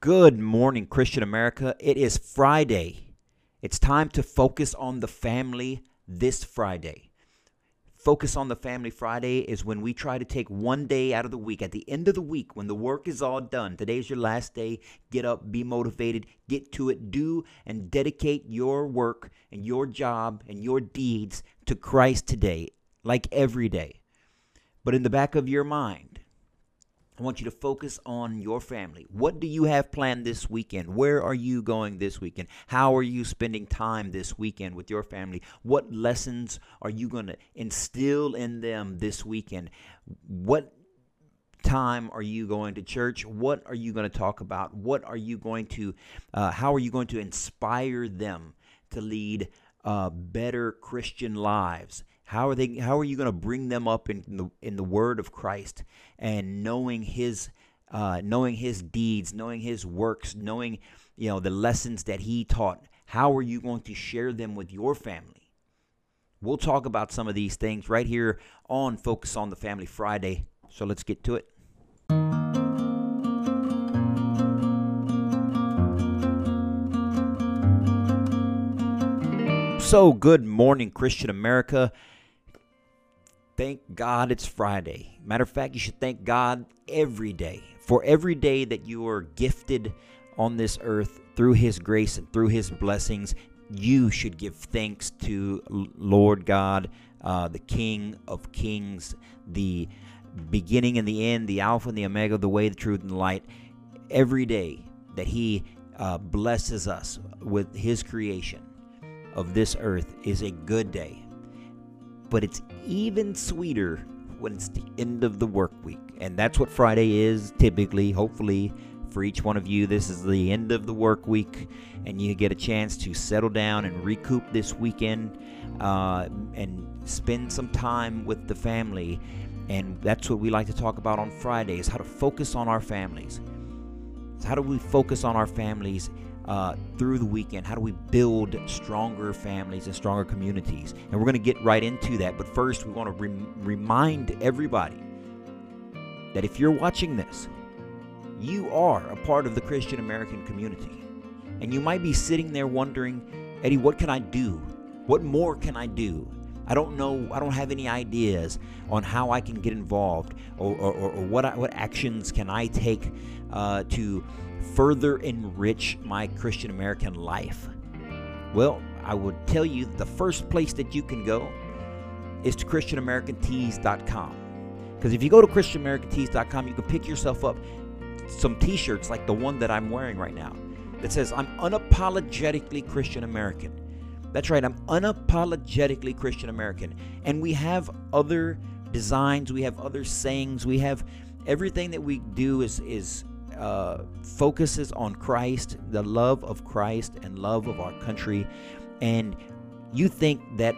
Good morning, Christian America. It is Friday. It's time to focus on the family this Friday. Focus on the Family Friday is when we try to take one day out of the week. At the end of the week, when the work is all done, today's your last day. Get up, be motivated, get to it, do and dedicate your work and your job and your deeds to Christ today, like every day. But in the back of your mind, I want you to focus on your family. What do you have planned this weekend? Where are you going this weekend? How are you spending time this weekend with your family? What lessons are you going to instill in them this weekend? What time are you going to church? What are you going to talk about? What are you going to, uh, how are you going to inspire them to lead uh, better Christian lives? How are they? How are you going to bring them up in the in the Word of Christ and knowing His, uh, knowing His deeds, knowing His works, knowing you know the lessons that He taught? How are you going to share them with your family? We'll talk about some of these things right here on Focus on the Family Friday. So let's get to it. So, good morning, Christian America. Thank God it's Friday. Matter of fact, you should thank God every day for every day that you are gifted on this earth through His grace and through His blessings. You should give thanks to Lord God, uh, the King of Kings, the beginning and the end, the Alpha and the Omega, the way, the truth, and the light. Every day that He uh, blesses us with His creation of this earth is a good day. But it's even sweeter when it's the end of the work week. And that's what Friday is typically, hopefully, for each one of you. This is the end of the work week, and you get a chance to settle down and recoup this weekend uh, and spend some time with the family. And that's what we like to talk about on Fridays how to focus on our families. How do we focus on our families uh, through the weekend? How do we build stronger families and stronger communities? And we're going to get right into that. But first, we want to re- remind everybody that if you're watching this, you are a part of the Christian American community. And you might be sitting there wondering, Eddie, what can I do? What more can I do? I don't know. I don't have any ideas on how I can get involved or, or, or what, I, what actions can I take uh, to further enrich my Christian American life? Well, I would tell you the first place that you can go is to ChristianAmericanTees.com. Because if you go to ChristianAmericanTees.com, you can pick yourself up some t shirts like the one that I'm wearing right now that says, I'm unapologetically Christian American. That's right, I'm unapologetically Christian American. And we have other designs, we have other sayings, we have everything that we do is, is uh, focuses on Christ, the love of Christ and love of our country, and you think that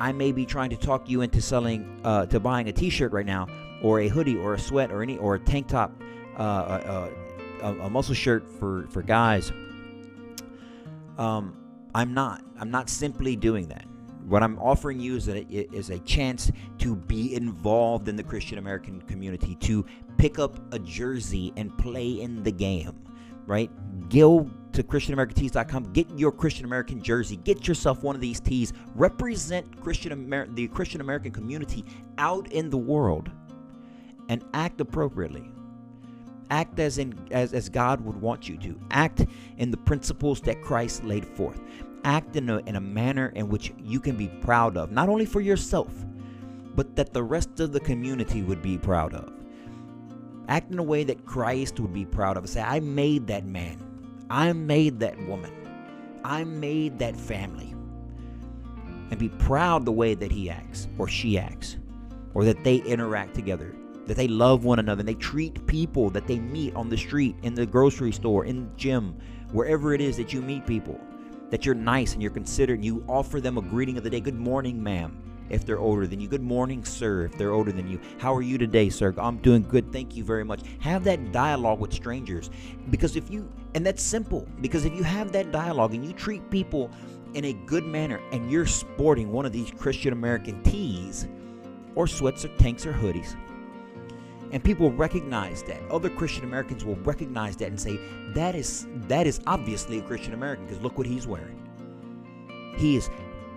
I may be trying to talk you into selling, uh, to buying a T-shirt right now, or a hoodie, or a sweat, or any, or a tank top, uh, uh, a, a, muscle shirt for for guys. Um, I'm not. I'm not simply doing that. What I'm offering you is a, is a chance to be involved in the Christian American community, to pick up a jersey and play in the game, right? Go to ChristianAmericanTees.com, get your Christian American jersey, get yourself one of these tees, represent Christian Amer- the Christian American community out in the world, and act appropriately. Act as in as, as God would want you to. Act in the principles that Christ laid forth act in a, in a manner in which you can be proud of, not only for yourself, but that the rest of the community would be proud of. Act in a way that Christ would be proud of. Say, I made that man. I made that woman. I made that family. And be proud the way that he acts or she acts or that they interact together, that they love one another, and they treat people that they meet on the street, in the grocery store, in the gym, wherever it is that you meet people that you're nice and you're considerate and you offer them a greeting of the day. Good morning, ma'am, if they're older than you. Good morning, sir, if they're older than you. How are you today, sir? I'm doing good. Thank you very much. Have that dialogue with strangers because if you, and that's simple, because if you have that dialogue and you treat people in a good manner and you're sporting one of these Christian American tees or sweats or tanks or hoodies, And people recognize that. Other Christian Americans will recognize that and say, that is that is obviously a Christian American because look what he's wearing. He is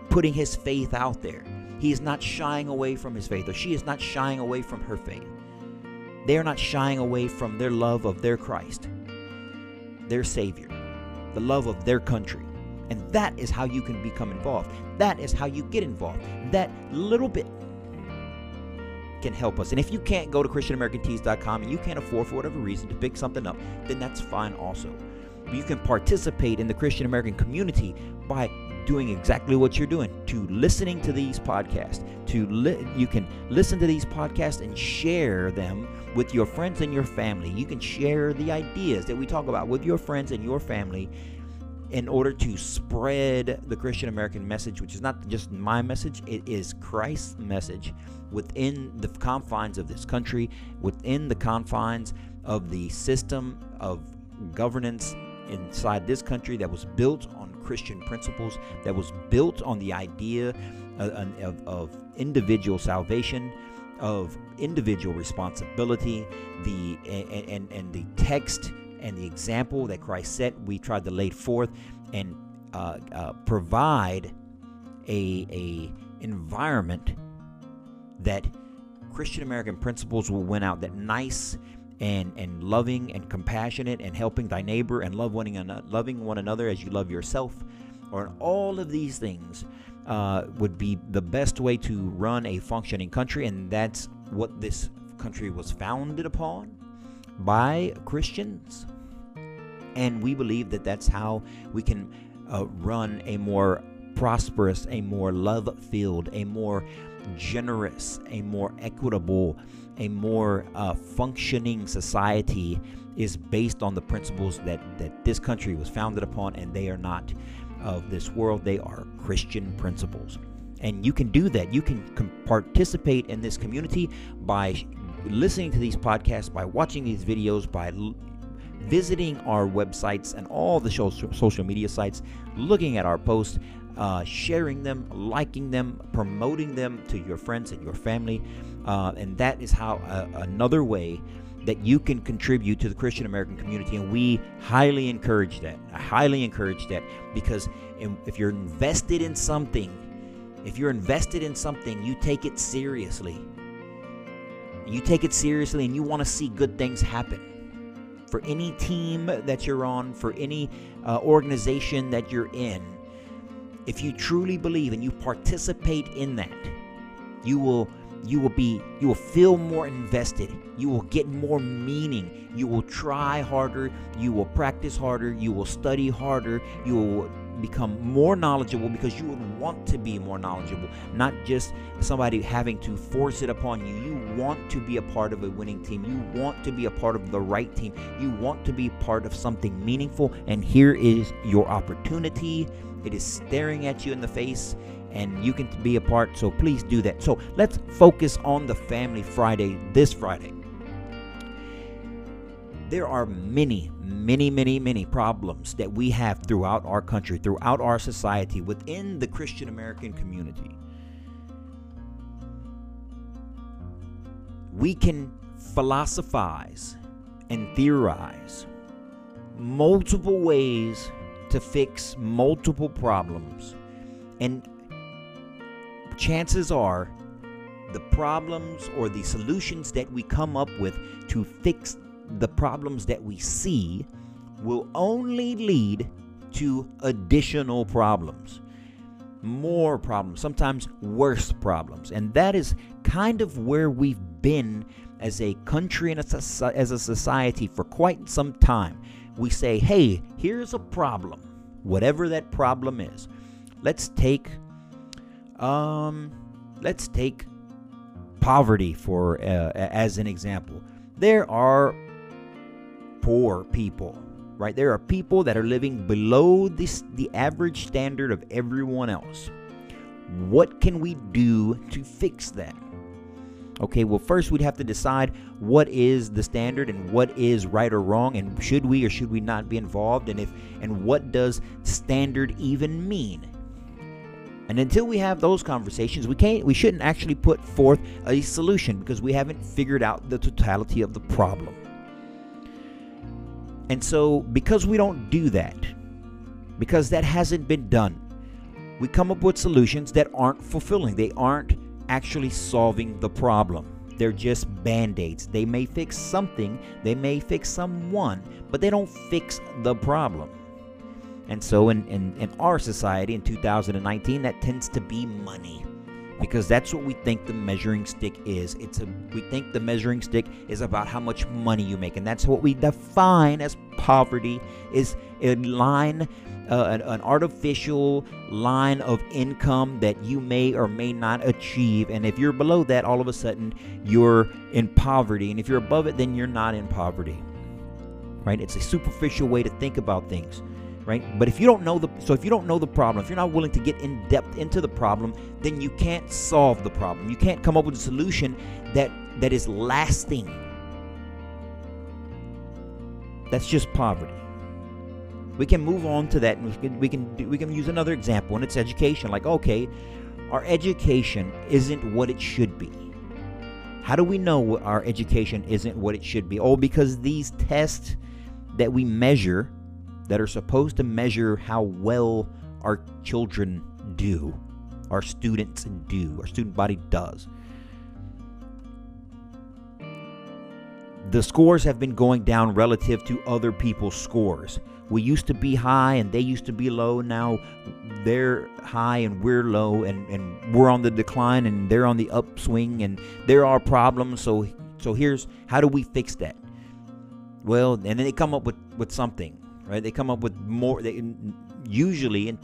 putting his faith out there. He is not shying away from his faith, or she is not shying away from her faith. They are not shying away from their love of their Christ, their Savior, the love of their country. And that is how you can become involved. That is how you get involved. That little bit can help us. And if you can't go to ChristianAmericanTees.com and you can't afford, for whatever reason, to pick something up, then that's fine also. You can participate in the Christian American community by doing exactly what you're doing to listening to these podcasts to li- you can listen to these podcasts and share them with your friends and your family. You can share the ideas that we talk about with your friends and your family in order to spread the Christian American message, which is not just my message, it is Christ's message within the confines of this country, within the confines of the system of governance inside this country that was built on Christian principles, that was built on the idea of, of, of individual salvation, of individual responsibility, the and, and, and the text and the example that Christ set, we tried to lay forth and uh, uh, provide a, a environment that Christian American principles will win out. That nice and and loving and compassionate and helping thy neighbor and love one another, loving one another as you love yourself, or all of these things uh, would be the best way to run a functioning country, and that's what this country was founded upon by Christians. And we believe that that's how we can uh, run a more prosperous, a more love filled, a more generous, a more equitable, a more uh, functioning society is based on the principles that, that this country was founded upon, and they are not of this world, they are Christian principles. And you can do that. You can com- participate in this community by listening to these podcasts, by watching these videos, by l- visiting our websites and all the social media sites, looking at our posts, uh, sharing them, liking them, promoting them to your friends and your family. Uh, and that is how uh, another way that you can contribute to the Christian American community. And we highly encourage that. I highly encourage that because if you're invested in something, if you're invested in something, you take it seriously. You take it seriously and you want to see good things happen. For any team that you're on, for any uh, organization that you're in, if you truly believe and you participate in that, you will you will be you will feel more invested. You will get more meaning. You will try harder. You will practice harder. You will study harder. You will become more knowledgeable because you would want to be more knowledgeable not just somebody having to force it upon you. You want to be a part of a winning team. You want to be a part of the right team. You want to be part of something meaningful. And here is your opportunity. It is staring at you in the face and you can be a part. So please do that. So let's focus on the Family Friday this Friday. There are many, many, many, many problems that we have throughout our country, throughout our society, within the Christian American community. We can philosophize and theorize multiple ways to fix multiple problems. And chances are the problems or the solutions that we come up with to fix the problems that we see will only lead to additional problems, more problems, sometimes worse problems. And that is kind of where we've been as a country and as a society for quite some time. We say, hey, here's a problem, whatever that problem is. Let's take um, let's take poverty for uh, as an example. There are poor people, right? There are people that are living below this the average standard of everyone else. What can we do to fix that? Okay, well, first we'd have to decide what is the standard and what is right or wrong, and should we or should we not be involved, and if and what does standard even mean? And until we have those conversations, we can't we shouldn't actually put forth a solution because we haven't figured out the totality of the problem. And so because we don't do that, because that hasn't been done, we come up with solutions that aren't fulfilling. They aren't actually solving the problem. They're just band aids. They may fix something, they may fix someone, but they don't fix the problem. And so, in, in, in our society in 2019, that tends to be money because that's what we think the measuring stick is. It's a we think the measuring stick is about how much money you make, and that's what we define as poverty is a line, uh, an, an artificial line of income that you may or may not achieve. And if you're below that, all of a sudden you're in poverty, and if you're above it, then you're not in poverty. Right? It's a superficial way to think about things right? But if you don't know the so if you don't know the problem, if you're not willing to get in depth into the problem, then you can't solve the problem. You can't come up with a solution that that is lasting. That's just poverty. We can move on to that, and we can we can we can use another example, and it's education. Like, okay, our education isn't what it should be. How do we know our education isn't what it should be? Oh, because these tests that we measure that are supposed to measure how well our children do, our students do, our student body does. The scores have been going down relative to other people's scores. We used to be high and they used to be low. Now they're high and we're low, and, and we're on the decline and they're on the upswing, and there are problems. So, so here's how do we fix that? Well, and then they come up with, with something right? They come up with more. They usually and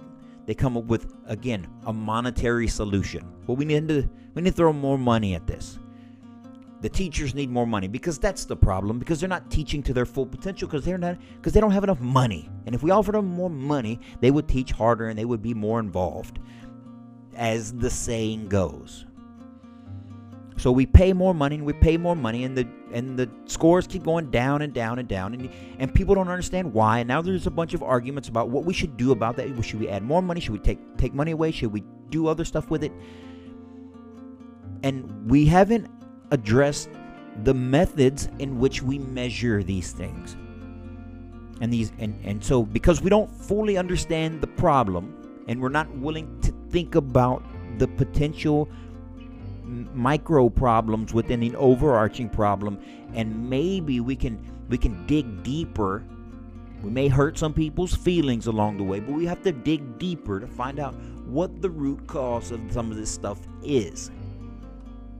they come up with again a monetary solution. Well, we need to we need to throw more money at this. The teachers need more money because that's the problem because they're not teaching to their full potential because they're not because they don't have enough money. And if we offered them more money, they would teach harder and they would be more involved. As the saying goes. So we pay more money and we pay more money and the and the scores keep going down and down and down and and people don't understand why. And now there's a bunch of arguments about what we should do about that. Should we add more money? Should we take take money away? Should we do other stuff with it? And we haven't addressed the methods in which we measure these things. And these and, and so because we don't fully understand the problem and we're not willing to think about the potential micro problems within an overarching problem and maybe we can we can dig deeper. We may hurt some people's feelings along the way but we have to dig deeper to find out what the root cause of some of this stuff is.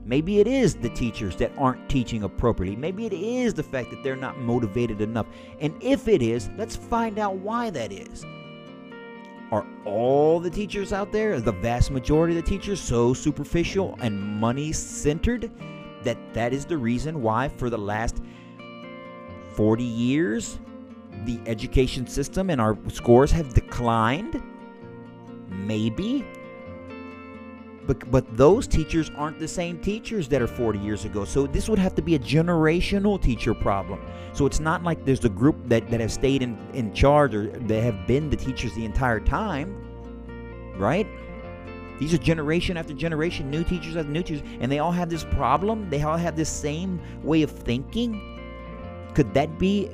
Maybe it is the teachers that aren't teaching appropriately. Maybe it is the fact that they're not motivated enough. And if it is let's find out why that is are all the teachers out there, the vast majority of the teachers, so superficial and money centered that that is the reason why for the last 40 years the education system and our scores have declined? Maybe. But, but those teachers aren't the same teachers that are 40 years ago. So this would have to be a generational teacher problem. So it's not like there's a group that, that have stayed in, in charge or that have been the teachers the entire time, right? These are generation after generation, new teachers after new teachers, and they all have this problem. They all have this same way of thinking. Could that be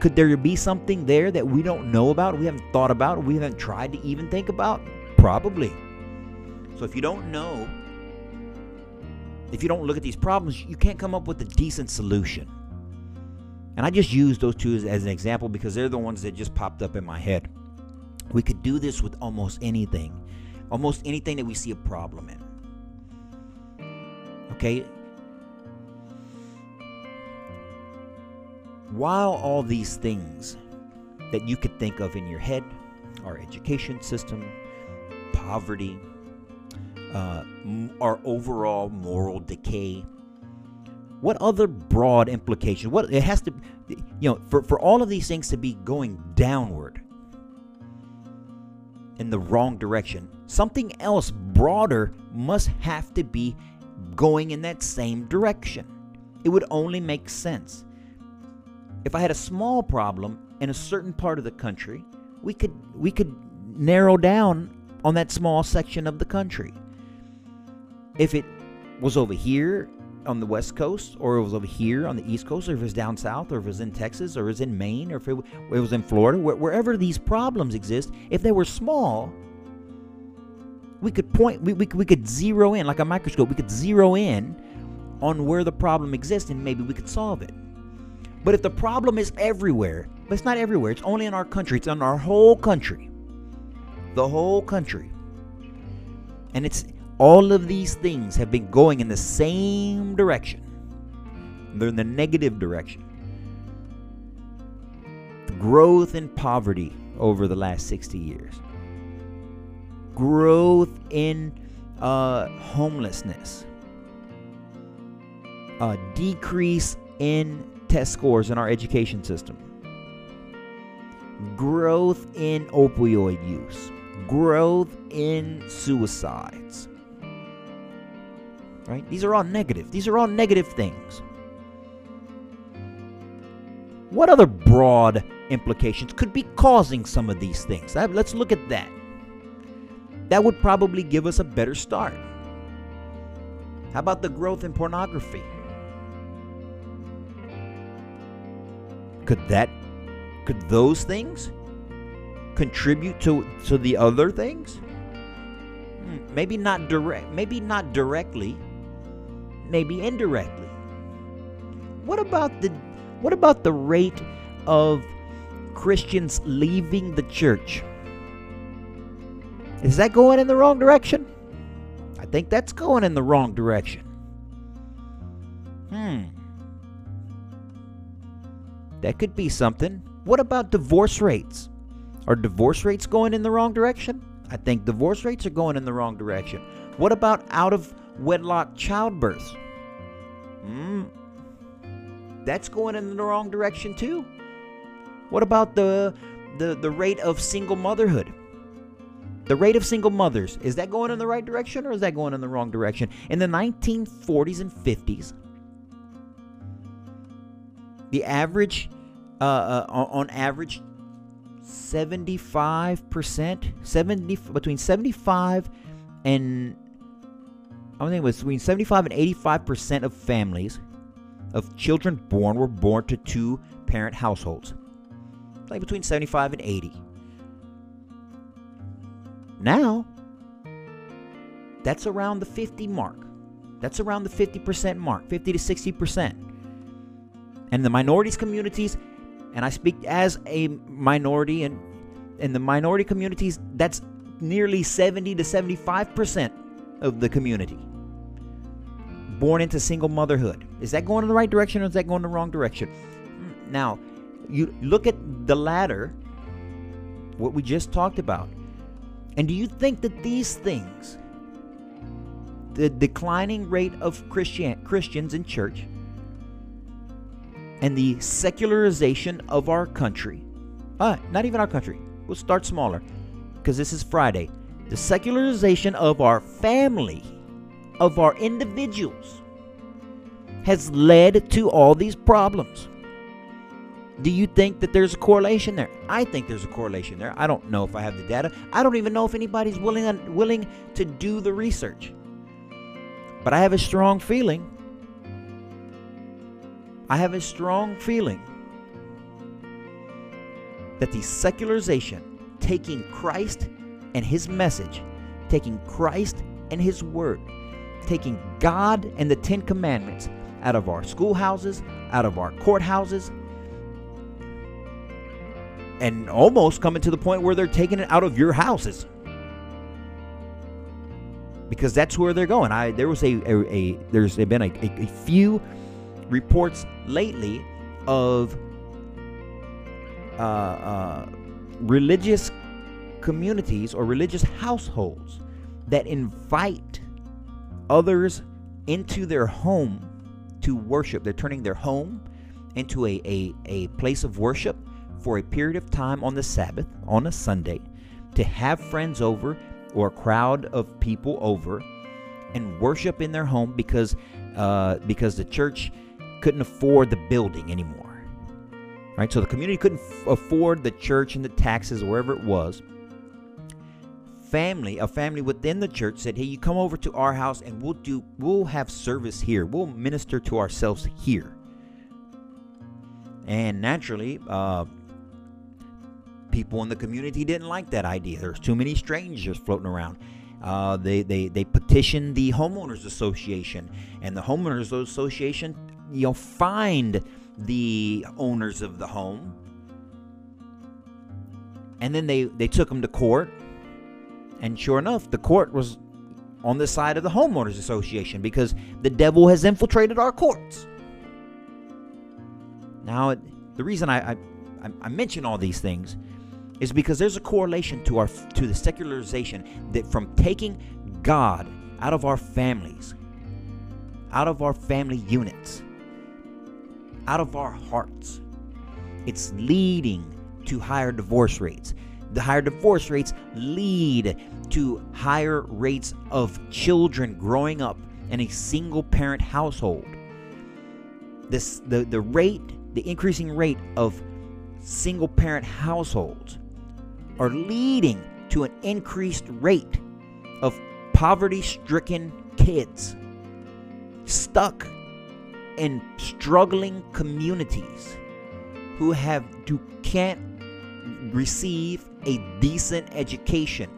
could there be something there that we don't know about, we haven't thought about, we haven't tried to even think about? Probably. So if you don't know, if you don't look at these problems, you can't come up with a decent solution. And I just use those two as, as an example because they're the ones that just popped up in my head. We could do this with almost anything, almost anything that we see a problem in. Okay? While all these things that you could think of in your head, our education system, poverty, uh, our overall moral decay. What other broad implications? What it has to, you know, for, for all of these things to be going downward in the wrong direction, something else broader must have to be going in that same direction. It would only make sense. If I had a small problem in a certain part of the country, we could we could narrow down on that small section of the country. If it was over here on the West Coast, or it was over here on the East Coast, or if it was down south, or if it was in Texas, or it was in Maine, or if it, it was in Florida, where, wherever these problems exist, if they were small, we could point, we, we, we could zero in, like a microscope, we could zero in on where the problem exists and maybe we could solve it. But if the problem is everywhere, but it's not everywhere, it's only in our country, it's in our whole country. The whole country. And it's all of these things have been going in the same direction. They're in the negative direction. Growth in poverty over the last 60 years. Growth in uh, homelessness. A decrease in test scores in our education system. Growth in opioid use. Growth in suicides Right? These are all negative. These are all negative things. What other broad implications could be causing some of these things? Let's look at that. That would probably give us a better start. How about the growth in pornography? Could that could those things contribute to to the other things? Hmm, maybe not direct maybe not directly, maybe indirectly. What about the what about the rate of Christians leaving the church? Is that going in the wrong direction? I think that's going in the wrong direction. Hmm. That could be something. What about divorce rates? Are divorce rates going in the wrong direction? I think divorce rates are going in the wrong direction. What about out of wedlock childbirth. Mm, that's going in the wrong direction too. What about the, the the rate of single motherhood? The rate of single mothers is that going in the right direction or is that going in the wrong direction? In the 1940s and 50s, the average, uh, uh, on average, 75%, 70 between 75 and I think it was between 75 and 85 percent of families of children born were born to two parent households. Like between 75 and 80. Now, that's around the 50 mark. That's around the 50% mark, 50 to 60%. And the minorities communities, and I speak as a minority, and in the minority communities, that's nearly 70 to 75% of the community born into single motherhood. Is that going in the right direction or is that going in the wrong direction? Now, you look at the latter, what we just talked about. And do you think that these things, the declining rate of Christian, Christians in church, and the secularization of our country, uh, not even our country, we'll start smaller because this is Friday. The secularization of our family of our individuals has led to all these problems. Do you think that there's a correlation there? I think there's a correlation there. I don't know if I have the data. I don't even know if anybody's willing willing to do the research. But I have a strong feeling. I have a strong feeling that the secularization, taking Christ and his message, taking Christ and his word, taking God and the Ten Commandments out of our schoolhouses, out of our courthouses, and almost coming to the point where they're taking it out of your houses. Because that's where they're going. I there was a, a, a there's been a, a, a few reports lately of uh, uh, religious communities or religious households that invite others into their home to worship. They're turning their home into a, a, a place of worship for a period of time on the Sabbath, on a Sunday, to have friends over or a crowd of people over and worship in their home because uh, because the church couldn't afford the building anymore. Right? So the community couldn't f- afford the church and the taxes, wherever it was family, a family within the church said, "Hey, you come over to our house and we'll do we'll have service here. We'll minister to ourselves here." And naturally, uh, people in the community didn't like that idea. There's too many strangers floating around. Uh, they, they, they petitioned the homeowners association, and the homeowners association, you know, fined the owners of the home. And then they, they took them to court. And sure enough, the court was on the side of the homeowners association because the devil has infiltrated our courts. Now, the reason I, I, I mention all these things is because there's a correlation to our to the secularization that from taking God out of our families, out of our family units, out of our hearts, it's leading to higher divorce rates. The higher divorce rates lead to higher rates of children growing up in a single parent household. This the, the rate, the increasing rate of single parent households are leading to an increased rate of poverty stricken kids stuck in struggling communities who have who can't receive a decent education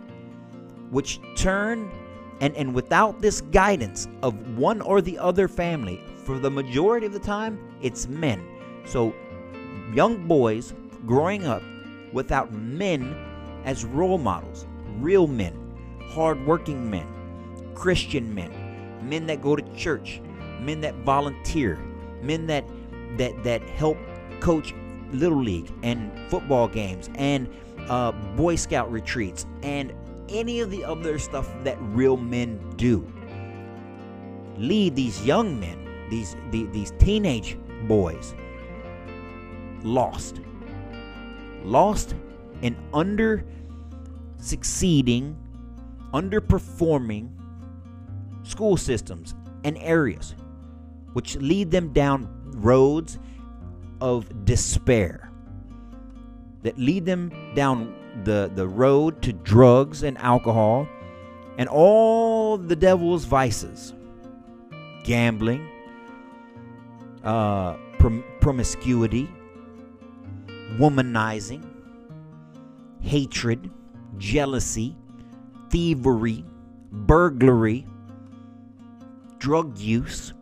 which turn and and without this guidance of one or the other family for the majority of the time it's men. So young boys growing up without men as role models, real men, hardworking men, Christian men, men that go to church, men that volunteer, men that that that help coach little league and football games and uh, Boy Scout retreats and any of the other stuff that real men do. Lead these young men, these the, these teenage boys, lost, lost and under succeeding, underperforming school systems and areas, which lead them down roads of despair, that lead them down the, the road to drugs and alcohol and all the devil's vices gambling, uh, prom- promiscuity, womanizing, hatred, jealousy, thievery, burglary, drug use,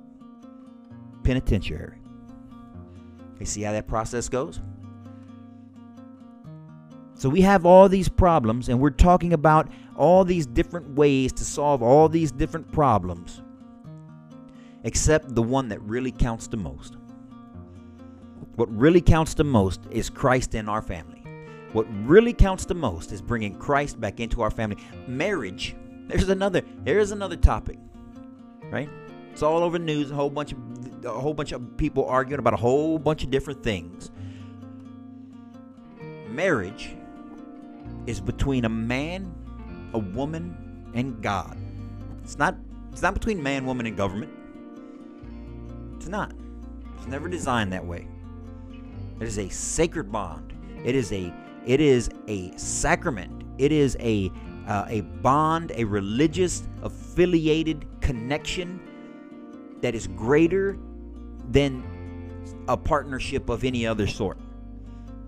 penitentiary. You see how that process goes? So we have all these problems, and we're talking about all these different ways to solve all these different problems, except the one that really counts the most. What really counts the most is Christ in our family. What really counts the most is bringing Christ back into our family. Marriage. There's another. There's another topic, right? It's all over the news. A whole bunch of a whole bunch of people arguing about a whole bunch of different things. Marriage is between a man, a woman, and God. It's not. It's not between man, woman, and government. It's not. It's never designed that way. It is a sacred bond. It is a it is a sacrament. It is a uh, a bond, a religious affiliated connection that is greater than a partnership of any other sort.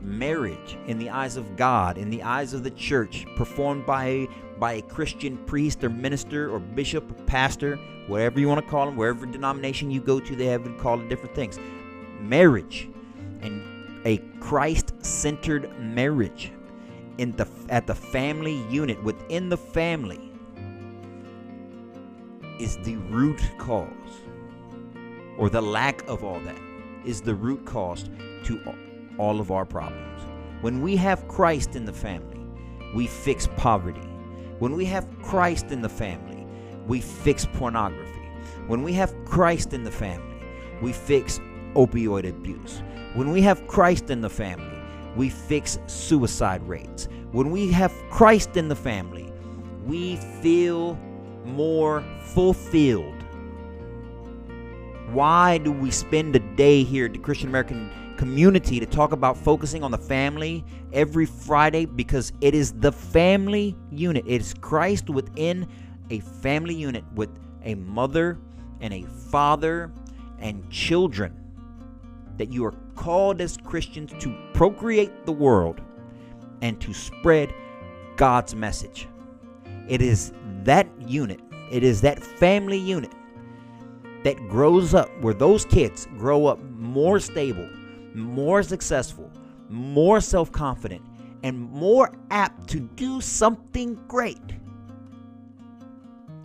Marriage, in the eyes of God, in the eyes of the church, performed by by a Christian priest or minister or bishop or pastor, whatever you want to call them, wherever denomination you go to, they have been called different things. Marriage, and a Christ-centered marriage in the at the family unit within the family is the root cause or the lack of all that is the root cause to all of our problems. When we have Christ in the family, we fix poverty. When we have Christ in the family, we fix pornography. When we have Christ in the family, we fix opioid abuse. When we have Christ in the family, we fix suicide rates. When we have Christ in the family, we feel more fulfilled. Why do we spend a day here at the Christian American community to talk about focusing on the family every Friday because it is the family unit. It is Christ within a family unit with a mother and a father and children that you are called as Christians to procreate the world and to spread God's message. It is that unit, it is that family unit that grows up where those kids grow up more stable, more successful, more self confident, and more apt to do something great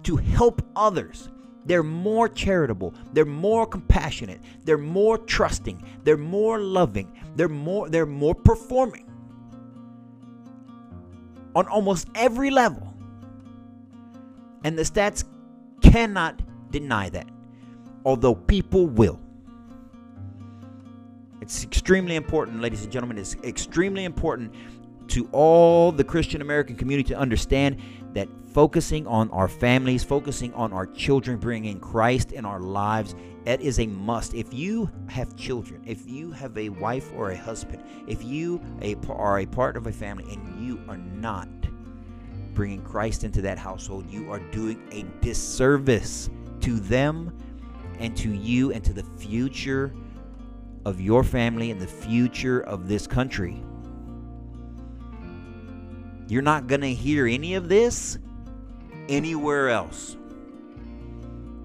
to help others. They're more charitable, they're more compassionate, they're more trusting, they're more loving, they're more they're more performing on almost every level. And the stats cannot deny that, although people will. It's extremely important, ladies and gentlemen. It's extremely important to all the Christian American community to understand that focusing on our families, focusing on our children, bringing Christ in our lives, that is a must. If you have children, if you have a wife or a husband, if you are a part of a family and you are not bringing Christ into that household, you are doing a disservice to them and to you and to the future of your family and the future of this country. You're not going to hear any of this anywhere else.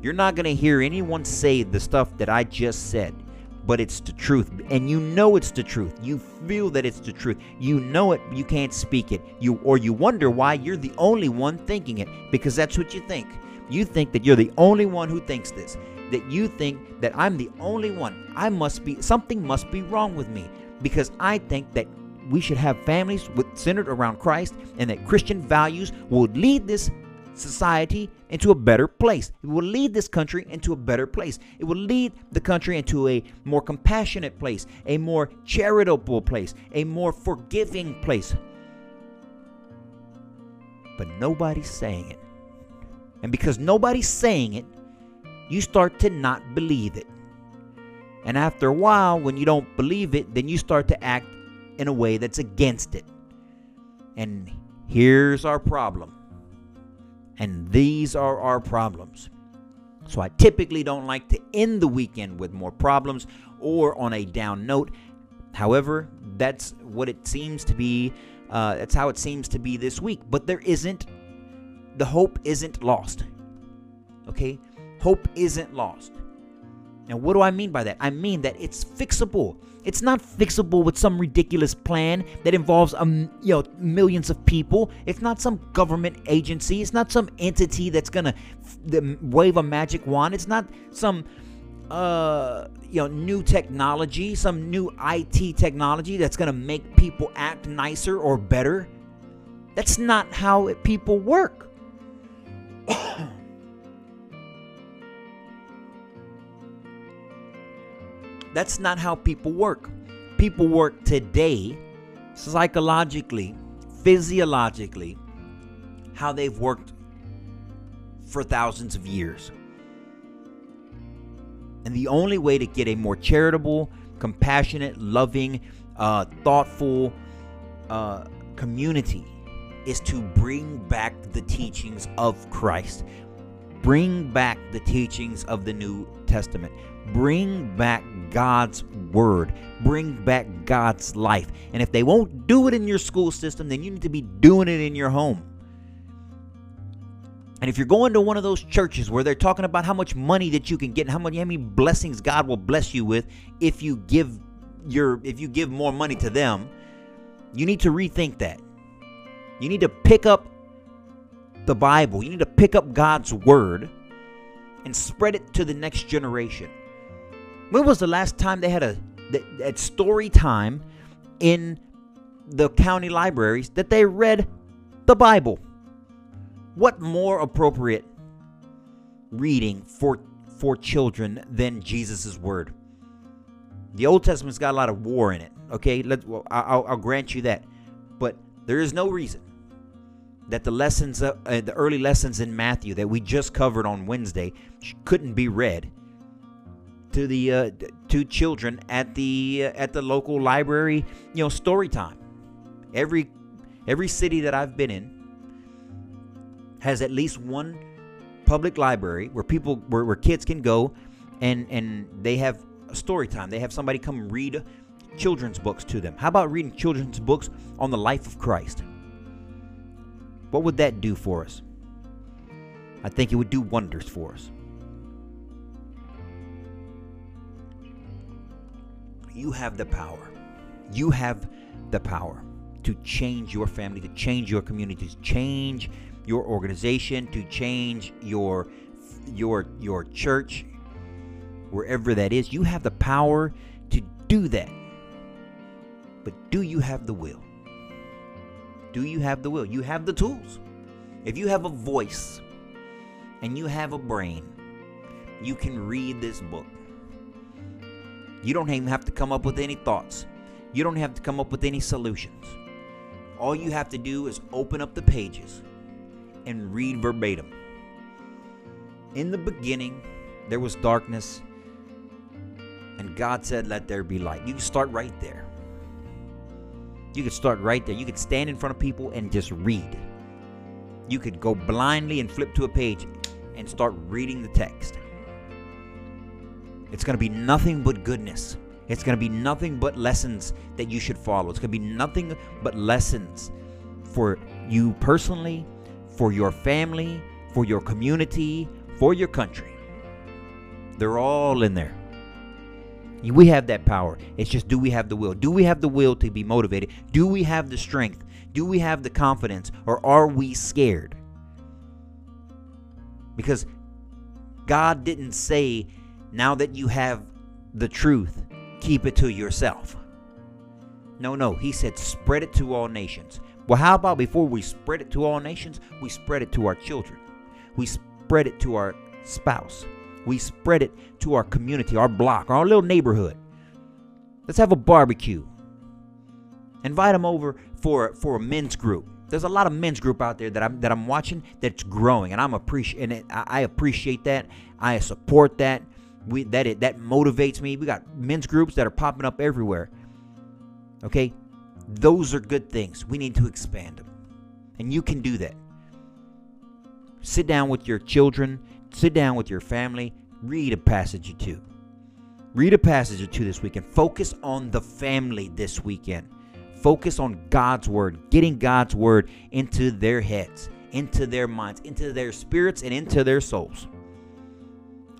You're not going to hear anyone say the stuff that I just said, but it's the truth. And you know it's the truth. You feel that it's the truth. You know it, you can't speak it. You or you wonder why you're the only one thinking it because that's what you think. You think that you're the only one who thinks this that you think that I'm the only one. I must be, something must be wrong with me because I think that we should have families with, centered around Christ and that Christian values will lead this society into a better place. It will lead this country into a better place. It will lead the country into a more compassionate place, a more charitable place, a more forgiving place. But nobody's saying it. And because nobody's saying it, you start to not believe it. And after a while, when you don't believe it, then you start to act in a way that's against it. And here's our problem. And these are our problems. So I typically don't like to end the weekend with more problems or on a down note. However, that's what it seems to be. Uh, that's how it seems to be this week. But there isn't, the hope isn't lost. Okay? Hope isn't lost. And what do I mean by that? I mean that it's fixable. It's not fixable with some ridiculous plan that involves um, you know millions of people. It's not some government agency. It's not some entity that's gonna f- wave a magic wand. It's not some uh, you know new technology, some new IT technology that's gonna make people act nicer or better. That's not how it, people work. That's not how people work. People work today psychologically, physiologically, how they've worked for thousands of years. And the only way to get a more charitable, compassionate, loving, uh, thoughtful uh, community is to bring back the teachings of Christ. Bring back the teachings of the New Testament. Bring back God's word. Bring back God's life. And if they won't do it in your school system, then you need to be doing it in your home. And if you're going to one of those churches where they're talking about how much money that you can get and how many, how many blessings God will bless you with if you give your if you give more money to them, you need to rethink that. You need to pick up the Bible. You need to pick up God's word and spread it to the next generation. When was the last time they had a at story time in the county libraries that they read the Bible? What more appropriate reading for for children than Jesus' word? The Old Testament's got a lot of war in it. Okay, let well, I'll, I'll grant you that, but there is no reason that the lessons, uh, the early lessons in Matthew that we just covered on Wednesday, couldn't be read to the uh, to children at the uh, at the local library, you know, story time. Every every city that I've been in has at least one public library where people where, where kids can go and and they have story time. They have somebody come read children's books to them. How about reading children's books on the life of Christ? What would that do for us? I think it would do wonders for us. You have the power. You have the power to change your family, to change your community, to change your organization, to change your your your church, wherever that is. You have the power to do that. But do you have the will? Do you have the will? You have the tools. If you have a voice and you have a brain, you can read this book. You don't even have to come up with any thoughts. You don't have to come up with any solutions. All you have to do is open up the pages and read verbatim. In the beginning, there was darkness, and God said, Let there be light. You can start right there. You could start right there. You could stand in front of people and just read. You could go blindly and flip to a page and start reading the text. It's going to be nothing but goodness. It's going to be nothing but lessons that you should follow. It's going to be nothing but lessons for you personally, for your family, for your community, for your country. They're all in there. We have that power. It's just do we have the will? Do we have the will to be motivated? Do we have the strength? Do we have the confidence? Or are we scared? Because God didn't say, now that you have the truth, keep it to yourself. No, no. He said, spread it to all nations. Well, how about before we spread it to all nations, we spread it to our children? We spread it to our spouse. We spread it to our community, our block, our little neighborhood. Let's have a barbecue. Invite them over for for a men's group. There's a lot of men's group out there that I'm that I'm watching that's growing, and I'm appreciate and I appreciate that. I support that. We that it that motivates me. We got men's groups that are popping up everywhere. Okay, those are good things. We need to expand them, and you can do that. Sit down with your children Sit down with your family, read a passage or two. Read a passage or two this weekend. Focus on the family this weekend. Focus on God's word, getting God's word into their heads, into their minds, into their spirits, and into their souls.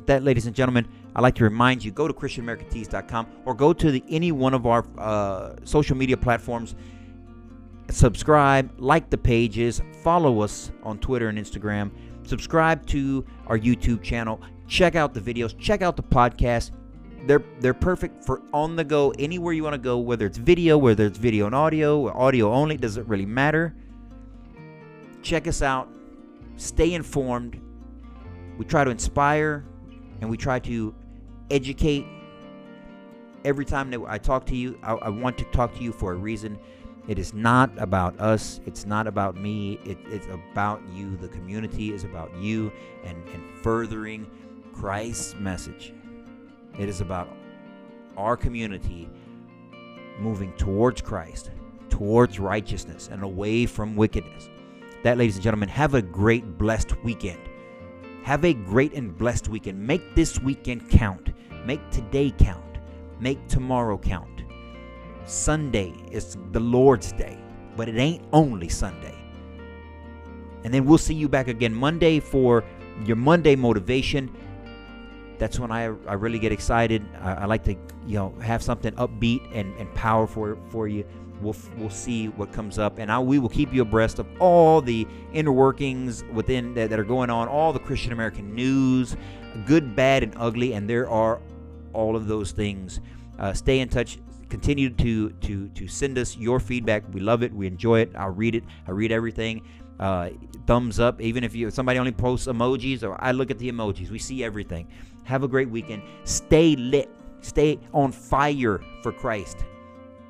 That, ladies and gentlemen, I'd like to remind you go to ChristianAmericanTees.com or go to the, any one of our uh, social media platforms. Subscribe, like the pages, follow us on Twitter and Instagram subscribe to our YouTube channel, check out the videos, check out the podcast. They're they're perfect for on the go anywhere you want to go, whether it's video, whether it's video and audio, or audio only, doesn't really matter. Check us out. Stay informed. We try to inspire and we try to educate. Every time that I talk to you, I, I want to talk to you for a reason. It is not about us. It's not about me. It, it's about you. The community is about you and, and furthering Christ's message. It is about our community moving towards Christ, towards righteousness, and away from wickedness. That, ladies and gentlemen, have a great, blessed weekend. Have a great and blessed weekend. Make this weekend count. Make today count. Make tomorrow count. Sunday is the Lord's day, but it ain't only Sunday. And then we'll see you back again Monday for your Monday motivation. That's when I, I really get excited. I, I like to you know have something upbeat and, and powerful for you. We'll, we'll see what comes up, and I, we will keep you abreast of all the inner workings within that, that are going on, all the Christian American news, good, bad, and ugly, and there are all of those things. Uh, stay in touch continue to to to send us your feedback. We love it. We enjoy it. I'll read it. I read everything. Uh, thumbs up. Even if you somebody only posts emojis, or I look at the emojis. We see everything. Have a great weekend. Stay lit. Stay on fire for Christ.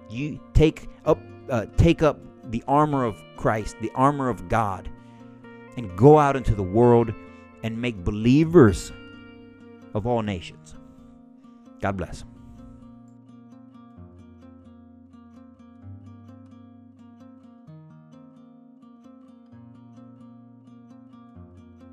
You take up uh, take up the armor of Christ, the armor of God, and go out into the world and make believers of all nations. God bless.